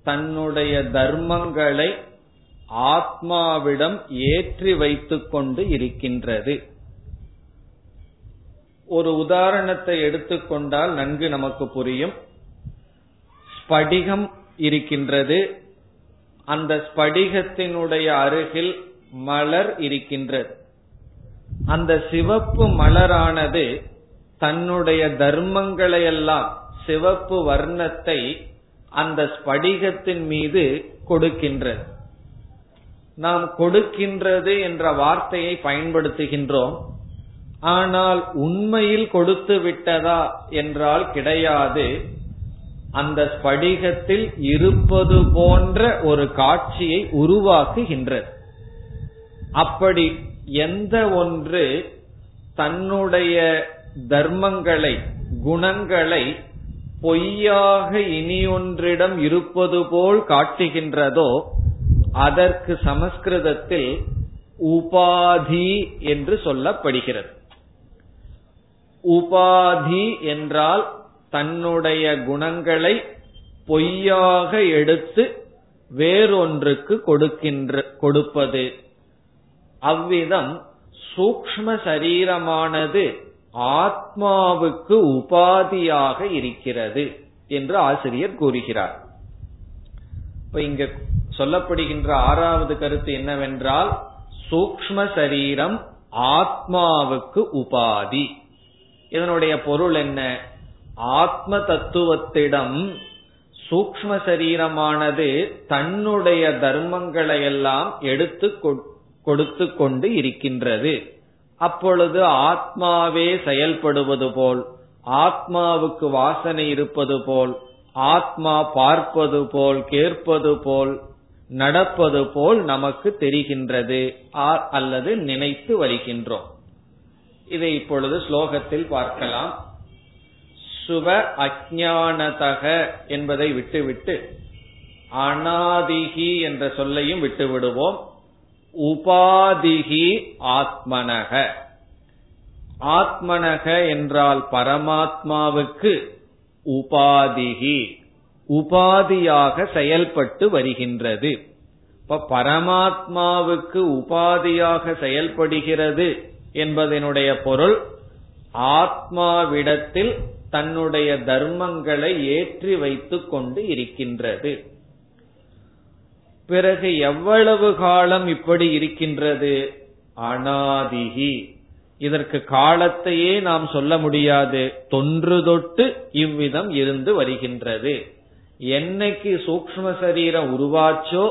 S2: தன்னுடைய தர்மங்களை ஆத்மாவிடம் ஏற்றி வைத்துக் கொண்டு இருக்கின்றது. ஒரு உதாரணத்தை எடுத்துக்கொண்டால் நன்கு நமக்கு புரியும். ஸ்படிகம் இருக்கின்றது. அந்த ஸ்படிகத்தினுடைய அருகில் மலர் இருக்கின்றது. அந்த சிவப்பு மலரானது தன்னுடைய தர்மங்களையெல்லாம் சிவப்பு வர்ணத்தை அந்த ஸ்படிகத்தின் மீது கொடுக்கின்றது. நாம் கொடுக்கின்றது என்ற வார்த்தையை பயன்படுத்துகின்றோம். ஆனால் உண்மையில் கொடுத்து விட்டதா என்றால் கிடையாது. அந்த ஸ்படிகத்தில் இருப்பது போன்ற ஒரு காட்சியை உருவாக்குகின்றது. அப்படி எந்த ஒன்று தன்னுடைய தர்மங்களை குணங்களை பொய்யாக இனியொன்றிடம் இருப்பது போல் காட்டுகின்றதோ அதற்கு சமஸ்கிருதத்தில் உபாதி என்று சொல்லப்படுகிறது. உபாதி என்றால் தன்னுடைய குணங்களை பொய்யாக எடுத்து வேறொன்றுக்கு கொடுக்கின்ற கொடுப்பது. அவ்விதம் சூக்ம சரீரமானது ஆத்மாவுக்கு உபாதியாக இருக்கிறது என்று ஆசிரியர் கூறுகிறார். இப்ப இங்க சொல்லப்படுகின்ற ஆறாவது கருத்து என்னவென்றால் சூக்ம சரீரம் ஆத்மாவுக்கு உபாதி. இதனுடைய பொருள் என்ன? ஆத்ம தத்துவத்திடம் சூக்ம சரீரமானது தன்னுடைய தர்மங்களை எல்லாம் எடுத்து கொடுத்து கொண்டு இருக்கின்றது. அப்பொழுது ஆத்மாவே செயல்படுவது போல் ஆத்மாவுக்கு வாசனை இருப்பது போல் ஆத்மா பார்ப்பது போல் கேட்பது போல் நடப்பது போல் நமக்கு தெரிகின்றது அல்லது நினைத்து வருகின்றோம். இதை இப்பொழுது ஸ்லோகத்தில் பார்க்கலாம். சுப அஜானதக என்பதை விட்டுவிட்டு அனாதிகி என்ற சொல்லையும் விட்டுவிடுவோம். உபாதிகி ஆத்மனக. ஆத்மனக என்றால் பரமாத்மாவுக்கு உபாதிகி உபாதியாக செயல்பட்டு வருகின்றது. இப்ப பரமாத்மாவுக்கு உபாதியாக செயல்படுகிறது என்பதனுடைய பொருள் ஆத்மாவிடத்தில் தன்னுடைய தர்மங்களை ஏற்றி வைத்துக் கொண்டு இருக்கின்றது. பிறகு எவ்வளவு காலம் இப்படி இருக்கின்றது? அனாதிகி இதற்கு காலத்தையே நாம் சொல்ல முடியாது. தொன்று தொட்டு இவ்விதம் இருந்து வருகின்றது. என்னைக்கு சூக்ம சரீரம் உருவாச்சோ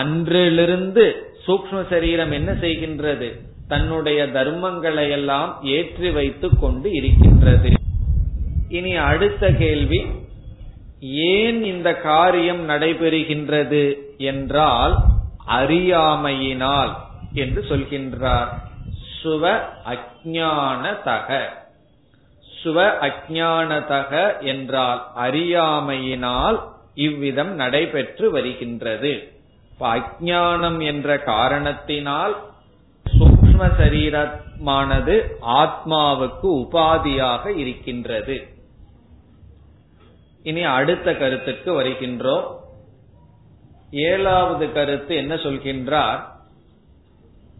S2: அன்றிலிருந்து சூக்ம சரீரம் என்ன செய்கின்றது? தன்னுடைய தர்மங்களை எல்லாம் ஏற்றி வைத்துக் கொண்டு இருக்கின்றது. இனி அடுத்த கேள்வி ஏன் இந்த காரியம் நடைபெறுகின்றது என்றால் அறியாமையினால் என்று சொல்கின்றார். சுவ அஜானதக சுவ அஜானதக என்றால் அறியாமையினால் இவ்விதம் நடைபெற்று வருகின்றது. அஜானம் என்ற காரணத்தினால் சூக்ம சரீரமானது ஆத்மாவுக்கு உபாதியாக இருக்கின்றது. இனி அடுத்த கருத்துக்கு வருகின்றோம். ஏழாவது கருத்து என்ன சொல்கின்றார்?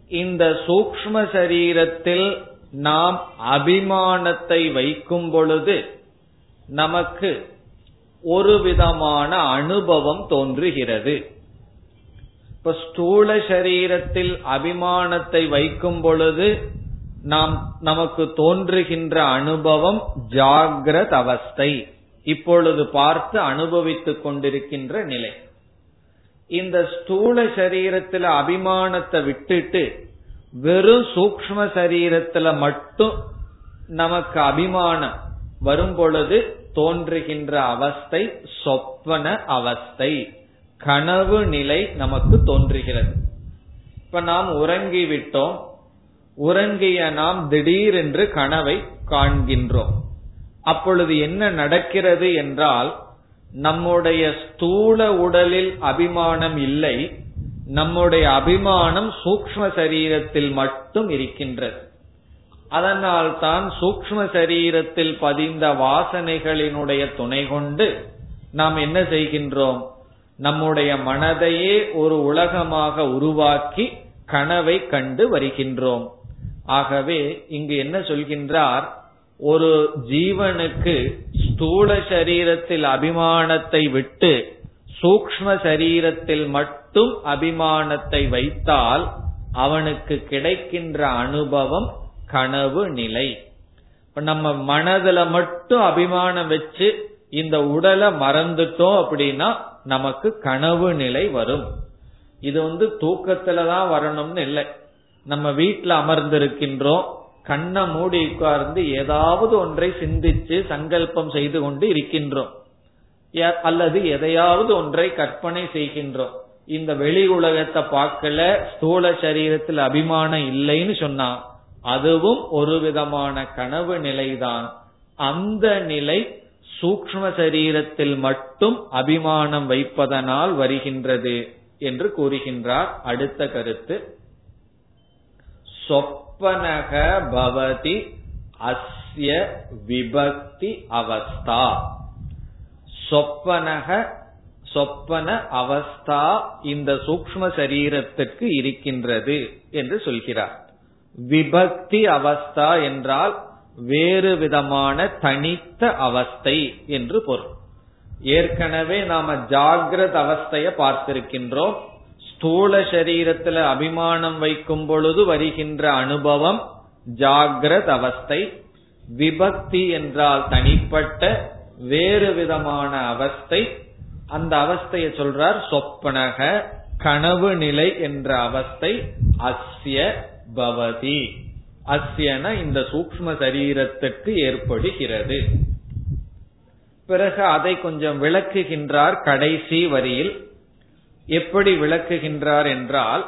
S2: இந்த சூக்ம சரீரத்தில் நாம் அபிமானத்தை வைக்கும் பொழுது நமக்கு ஒரு விதமான அனுபவம் தோன்றுகிறது. இப்ப ஸ்தூல சரீரத்தில் அபிமானத்தை வைக்கும் பொழுது நாம் நமக்கு தோன்றுகின்ற அனுபவம் ஜாகிரத அவஸ்தை. இப்பொழுது பார்த்து அனுபவித்துக் கொண்டிருக்கின்ற நிலை. இந்த ஸ்தூல சரீரத்துல அபிமானத்தை விட்டுட்டு வெறும் சூக்ம சரீரத்துல மட்டும் நமக்கு அபிமானம் வரும் பொழுது தோன்றுகின்ற அவஸ்தை சொப்பன அவஸ்தை கனவு நிலை நமக்கு தோன்றுகிறது. இப்ப நாம் உறங்கிவிட்டோம். உறங்கிய நாம் திடீரென்று கனவை காண்கின்றோம். அப்பொழுது என்ன நடக்கிறது என்றால் நம்முடைய ஸ்தூல உடலில் அபிமானம் இல்லை நம்முடைய அபிமானம் சூக்ம சரீரத்தில் மட்டும் இருக்கின்றது. அதனால் தான் சூக்ம சரீரத்தில் பதிந்த வாசனைகளினுடைய துணை கொண்டு நாம் என்ன செய்கின்றோம்? நம்முடைய மனதையே ஒரு உலகமாக உருவாக்கி கனவை கண்டு வருகின்றோம். ஆகவே இங்கு என்ன சொல்கின்றார்? ஒரு ஜீவனுக்கு ஸ்தூல சரீரத்தில் அபிமானத்தை விட்டு சூக்ம சரீரத்தில் மட்டும் அபிமானத்தை வைத்தால் அவனுக்கு கிடைக்கின்ற அனுபவம் கனவு நிலை. நம்ம மனதுல மட்டும் அபிமானம் வச்சு இந்த உடலை மறந்துட்டோம் அப்படின்னா நமக்கு கனவு நிலை வரும். இது வந்து தூக்கத்துலதான் வரணும்னு இல்லை. நம்ம வீட்டுல அமர்ந்திருக்கின்றோம். கண்ணை மூடி உட்கார்ந்து ஏதாவது ஒன்றை சிந்திச்சு சங்கல்பம் செய்து கொண்டு இருக்கின்றோம். அல்லது எதையாவது ஒன்றை கற்பனை செய்கின்றோம். இந்த வெளி உலகத்தை பார்க்கல ஸ்தூல சரீரத்தில் அபிமானம் இல்லைன்னு சொன்னா அதுவும் ஒரு விதமான கனவு நிலைதான். அந்த நிலை சூக்ம சரீரத்தில் மட்டும் அபிமானம் வைப்பதனால் வருகின்றது என்று கூறுகின்றார். அடுத்த கருத்து சொப்பனக பவதி அஸ்ய விபக்தி அவஸ்தா. சொப்பனக சொப்பன அவஸ்தா இந்த சூக்ம சரீரத்துக்கு இருக்கின்றது என்று சொல்கிறார். விபக்தி அவஸ்தா என்றால் வேறு விதமான தனித்த அவஸ்தை என்று பொருள். ஏற்கனவே நாம ஜாகிரத அவஸ்தைய பார்த்திருக்கின்றோம். ஸ்தூல சரீரத்துல அபிமானம் வைக்கும் பொழுது வருகின்ற அனுபவம் ஜாகிரத அவஸ்தை விபக்தி என்றால் தனிப்பட்ட வேறு விதமான அவஸ்தை. அந்த அவஸ்தையை சொல்றார் சொப்பனக கனவு நிலை என்ற அவஸ்தை அஸ்ய பவதி. அஸ்யன இந்த சூக்ம சரீரத்துக்கு ஏற்படுகிறது. பிறகு அதை கொஞ்சம் விளக்குகின்றார் கடைசி வரியில். எப்படி விளக்குகின்றார் என்றால்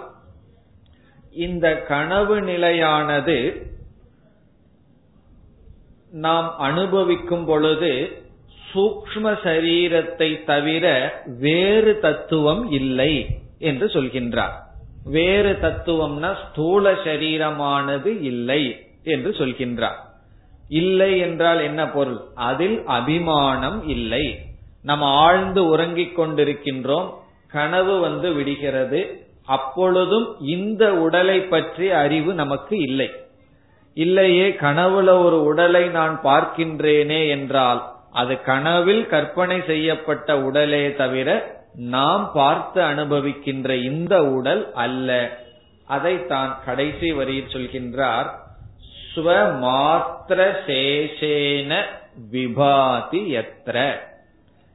S2: இந்த கனவு நிலையானது நாம் அனுபவிக்கும் பொழுது சூக்ம சரீரத்தை தவிர வேறு தத்துவம் இல்லை என்று சொல்கின்றார். வேறு தத்துவம்னா ஸ்தூல சரீரமானது இல்லை என்று சொல்கின்றார். இல்லை என்றால் என்ன பொருள்? அதில் அபிமானம் இல்லை. நம்ம ஆழ்ந்து உறங்கிக் கொண்டிருக்கின்றோம். கனவு வந்து விடுகிறது. அப்பொழுதும் இந்த உடலை பற்றிய அறிவு நமக்கு இல்லை. இல்லையே கனவுல ஒரு உடலை நான் பார்க்கின்றேனே என்றால் அது கனவில் கற்பனை செய்யப்பட்ட உடலே தவிர நாம் பார்த்து அனுபவிக்கின்ற இந்த உடல் அல்ல. அதை தான் கடைசி வரியில் சொல்கின்றார் ஸ்வமாத்திர சேஷேன விபாதி எத்திர.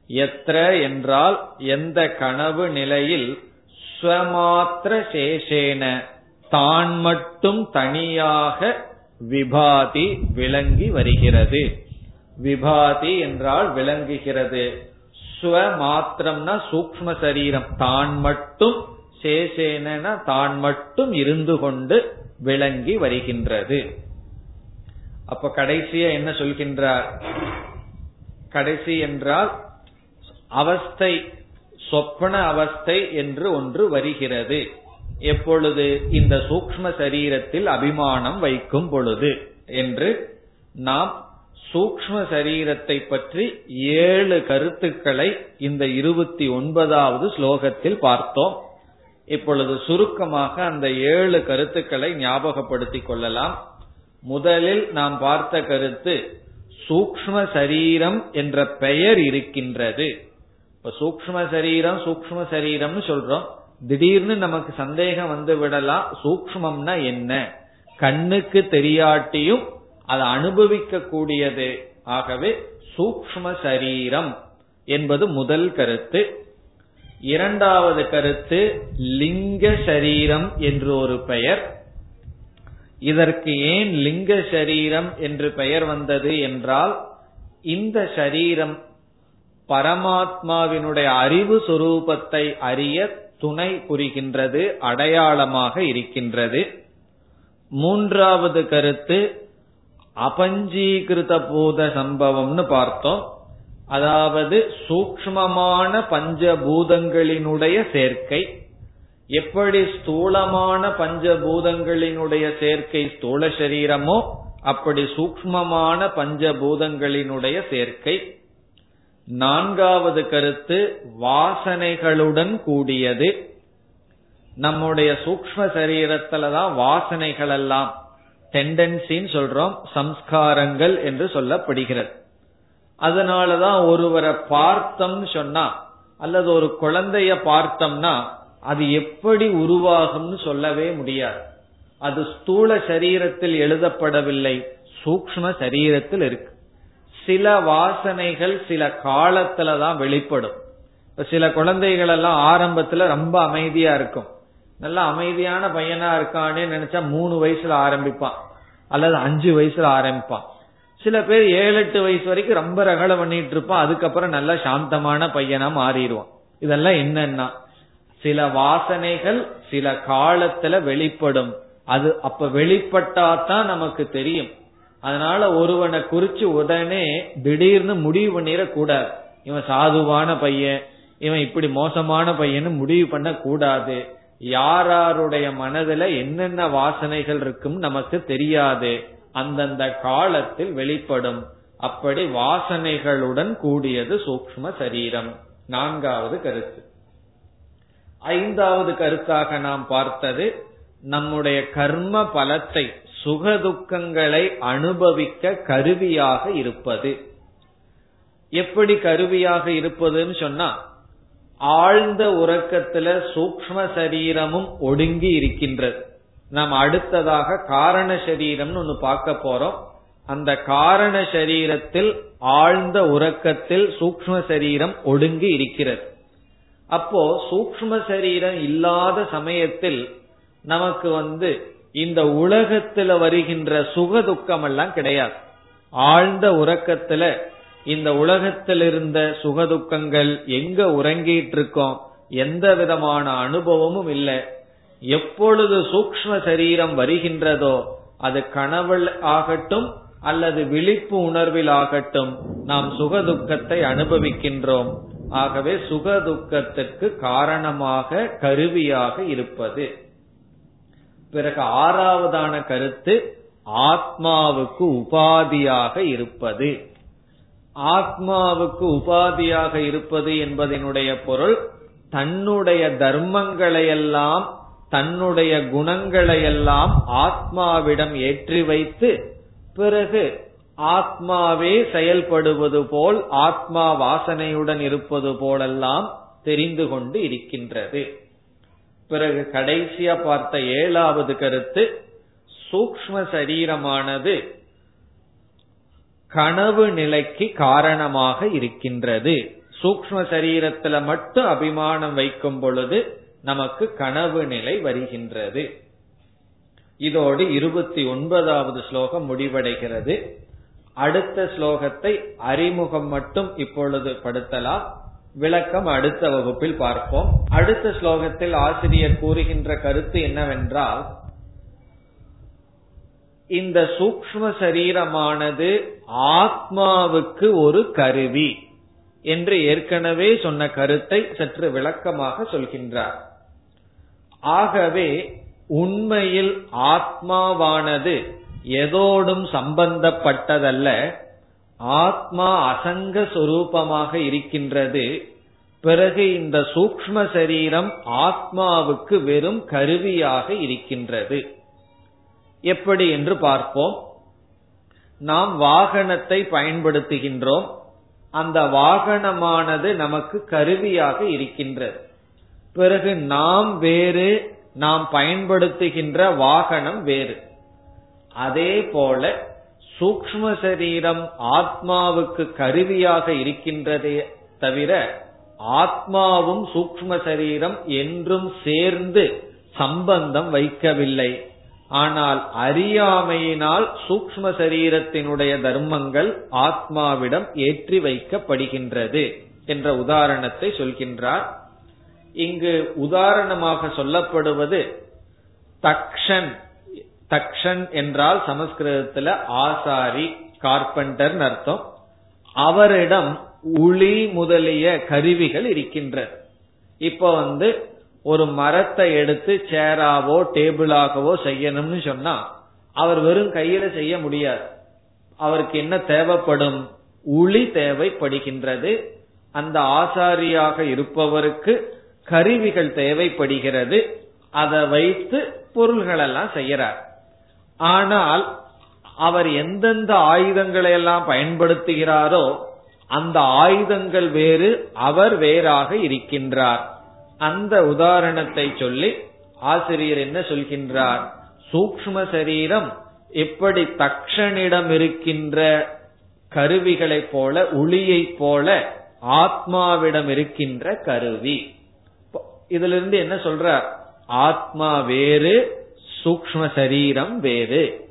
S2: எத்திர என்றால் எந்த கனவு நிலையில் ஸ்வமாத்திர சேஷேன. தான் மட்டும் தனியாக விபாதி விளங்கி வருகிறது. விபாதி என்றால் விளங்குகிறது. ஸ்வமாத்திரம்னா சூக்ம சரீரம். தான் மட்டும் சேஷேன தான் மட்டும் இருந்து கொண்டு விளங்கி வருகின்றது. அப்ப கடைசியா என்ன சொல்கின்றார்? கடைசி என்றால் அவஸ்தை சொப்பன அவஸ்தை என்று ஒன்று வருகிறது. எப்பொழுது? இந்த சூக்ம சரீரத்தில் அபிமானம் வைக்கும் பொழுது என்று நாம் சூக்ம சரீரத்தை பற்றி ஏழு கருத்துக்களை இந்த இருபத்தி ஒன்பதாவது ஸ்லோகத்தில் பார்த்தோம். இப்பொழுது சுருக்கமாக அந்த ஏழு கருத்துக்களை ஞாபகப்படுத்திக் கொள்ளலாம். முதலில் நாம் பார்த்த கருத்து சூக்ம சரீரம் என்ற பெயர் இருக்கின்றது. இப்ப சூக்ம சரீரம் சூக்ம சரீரம்னு சொல்றோம். திடீர்னு நமக்கு சந்தேகம் வந்து விடலாம் சூக்மம்னா என்ன? கண்ணுக்கு தெரியாட்டியும் அதை அனுபவிக்க கூடியது ஆகவே சூக்ம சரீரம் என்பது முதல் கருத்து. இரண்டாவது கருத்து லிங்க சரீரம் என்று ஒரு பெயர். இதற்கு ஏன் லிங்க சரீரம் என்று பெயர் வந்தது என்றால் இந்த சரீரம் பரமாத்மாவினுடைய அறிவு சுரூபத்தை அறிய துணை புரிகின்றது அடையாளமாக இருக்கின்றது. மூன்றாவது கருத்து அபஞ்சீகிருத பூத சம்பவம்னு பார்த்தோம். அதாவது சூக்மமான பஞ்சபூதங்களினுடைய சேர்க்கை. எப்படி ஸ்தூலமான பஞ்சபூதங்களினுடைய சேர்க்கை ஸ்தூல சரீரமோ அப்படி சூக்மமான பஞ்சபூதங்களினுடைய சேர்க்கை. நான்காவது கருத்து வாசனைகளுடன் கூடியது. நம்முடைய சூக்ம சரீரத்துலதான் வாசனைகள் எல்லாம் டெண்டன்சின்னு சொல்றோம் சம்ஸ்காரங்கள் என்று சொல்லப்படுகிறது. அதனாலதான் ஒருவரை பார்த்தம் சொன்னா அல்லது ஒரு குழந்தைய பார்த்தம்னா அது எப்படி உருவாகும்னு சொல்லவே முடியாது. அது ஸ்தூல சரீரத்தில் எழுதப்படவில்லை சூக்ம சரீரத்தில் இருக்கு. சில வாசனைகள் சில காலத்துல தான் வெளிப்படும். இப்ப சில குழந்தைகள் எல்லாம் ஆரம்பத்துல ரொம்ப அமைதியா இருக்கும். நல்லா அமைதியான பையனா இருக்கானே நினைச்சா மூணு வயசுல ஆரம்பிப்பான். அல்லது அஞ்சு வயசுல ஆரம்பிப்பான். சில பேர் ஏழு எட்டு வயசு வரைக்கும் ரொம்ப ரகலை பண்ணிட்டு இருப்பான். அதுக்கப்புறம் நல்லா சாந்தமான பையனா மாறிடுவான். இதெல்லாம் என்னன்னா சில வாசனைகள் சில காலத்துல வெளிப்படும். அது அப்ப வெளிப்பட்டாதான் நமக்கு தெரியும். அதனால ஒருவனை குறிச்சு உடனே திடீர்னு முடிவு பண்ணிடக்கூடாது இவன் சாதுவான பையன் இவன் இப்படி மோசமான பையன்னு முடிவு பண்ண கூடாது. யாராருடைய மனதுல என்னென்ன வாசனைகள் இருக்கும் நமக்கு தெரியாது. அந்தந்த காலத்தில் வெளிப்படும். அப்படி வாசனைகளுடன் கூடியது சூக்ம சரீரம். நான்காவது கருத்து. ஐந்தாவது கருத்தாக நாம் பார்த்தது நம்முடைய கர்ம பலத்தை சுகதுக்கங்களை அனுபவிக்க கருவியாக இருப்பது. எப்படி கருவியாக இருப்பதுன்னு சொன்னா ஆழ்ந்த உறக்கத்துல சூக்ம சரீரமும் ஒடுங்கி இருக்கின்றது. நாம் அடுத்ததாக காரண சரீரம்னு ஒன்னு பார்க்க போறோம். அந்த காரண சரீரத்தில் ஆழ்ந்த உறக்கத்தில் சூக்ம சரீரம் ஒடுங்கி இருக்கிறது. அப்போ சூக்ம சரீரம் இல்லாத சமயத்தில் நமக்கு வந்து இந்த உலகத்துல வருகின்ற சுக துக்கம் எல்லாம் கிடையாது. ஆழ்ந்த உறக்கத்துல இந்த உலகத்தில் இருந்த சுகதுக்கங்கள் எங்க உறங்கிட்டு இருக்கோம் எந்த விதமான அனுபவமும் இல்லை. எப்பொழுது சூக்ம சரீரம் வருகின்றதோ அது கனவுள் ஆகட்டும் அல்லது விழிப்பு உணர்வில் ஆகட்டும் நாம் சுகதுக்கத்தை அனுபவிக்கின்றோம். ஆகவே சுகதுக்கத்திற்கு காரணமாக கருவியாக இருப்பது. பிறகு ஆறாவதான கருத்து ஆத்மாவுக்கு உபாதியாக இருப்பது. ஆத்மாவுக்கு உபாதியாக இருப்பது என்பதனுடைய பொருள் தன்னுடைய தர்மங்களையெல்லாம் தன்னுடைய குணங்களையெல்லாம் ஆத்மாவிடம் ஏற்றி வைத்து பிறகு ஆத்மாவே செயல்படுவது போல் ஆத்மா வாசனையுடன் இருப்பது போலெல்லாம் தெரிந்து கொண்டு இருக்கின்றது. பிறகு கடைசியா பார்த்த ஏழாவது கருத்து சூக்ம சரீரமானது கனவு நிலைக்கு காரணமாக இருக்கின்றது. சூக்ம சரீரத்துல மட்டும் அபிமானம் வைக்கும் பொழுது நமக்கு கனவு நிலை வருகின்றது. இதோடு இருபத்தி ஒன்பதாவது ஸ்லோகம் முடிவடைகிறது. அடுத்த ஸ்லோகத்தை அறிமுகம் மட்டும் இப்பொழுது படுத்தலாம். விளக்கம் அடுத்த வகுப்பில் பார்ப்போம். அடுத்த ஸ்லோகத்தில் ஆசிரியர் கூறுகின்ற கருத்து என்னவென்றால் இந்த சூக்ம சரீரமானது ஆத்மாவுக்கு ஒரு கருவி என்று ஏற்கனவே சொன்ன கருத்தை சற்று விளக்கமாக சொல்கின்றார். ஆகவே உண்மையில் ஆத்மாவானது எதோடும் சம்பந்தப்பட்டதல்ல. ஆத்மா அசங்க சொரூபமாக இருக்கின்றது. பிறகு இந்த சூக்ம சரீரம் ஆத்மாவுக்கு வெறும் கருவியாக இருக்கின்றது. எப்படி என்று பார்ப்போம். நாம் வாகனத்தை பயன்படுத்துகின்றோம். அந்த வாகனமானது நமக்கு கருவியாக இருக்கின்றது. பிறகு நாம் வேறு நாம் பயன்படுத்துகின்ற வாகனம் வேறு. அதே போல சூக்ம சரீரம் ஆத்மாவுக்கு கருவியாக இருக்கின்றதே தவிர ஆத்மாவும் சூக்ம சரீரம் என்றும் சேர்ந்து சம்பந்தம் வைக்கவில்லை. ஆனால் அறியாமையினால் சூக்ம சரீரத்தினுடைய தர்மங்கள் ஆத்மாவிடம் ஏற்றி வைக்கப்படுகின்றது என்ற உதாரணத்தை சொல்கின்றார். இங்கு உதாரணமாக சொல்லப்படுவது தக்ஷன் தக்ஷன் என்றால் சமஸ்கிருதத்துல ஆசாரி கார்பெண்டர் அர்த்தம். அவரிடம் உளி முதலிய கருவிகள் இருக்கின்றது இப்ப வந்து ஒரு மரத்தை எடுத்து சேராவோ டேபிளாகவோ செய்யணும்னு சொன்னா அவர் வெறும் கையில செய்ய முடியாது. அவருக்கு என்ன தேவைப்படும்? உளி தேவைப்படுகின்றது. அந்த ஆசாரியாக இருப்பவருக்கு கருவிகள் தேவைப்படுகிறது. அதை வைத்து பொருள்கள் எல்லாம் செய்யறார். ஆனால் அவர் எந்தெந்த ஆயுதங்களை எல்லாம் பயன்படுத்துகிறாரோ அந்த ஆயுதங்கள் வேறு அவர் வேறாக இருக்கின்றார். அந்த உதாரணத்தை சொல்லி ஆசிரியர் என்ன சொல்கின்றார்? சூக்ம சரீரம் எப்படி தக்ஷனிடம் இருக்கின்ற கருவிகளைப் போல ஒளியைப் போல ஆத்மாவிடம் இருக்கின்ற கருவி. இதிலிருந்து என்ன சொல்றார்? ஆத்மா வேறு சூக்ம சரீரம் வேறு.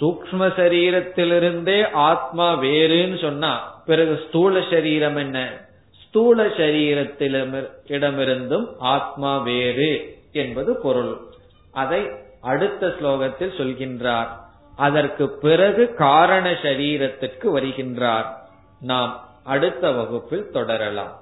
S2: சூக்ம சரீரத்திலிருந்தே ஆத்மா வேறுன்னு சொன்னா பிறகு ஸ்தூல சரீரம் என்ன? ஸ்தூல சரீரத்திடமிருந்தும் ஆத்மா வேறு என்பது பொருள். அதை அடுத்த ஸ்லோகத்தில் சொல்கின்றார். அதற்கு பிறகு காரண சரீரத்திற்கு வருகின்றார். நாம் அடுத்த வகுப்பில் தொடரலாம்.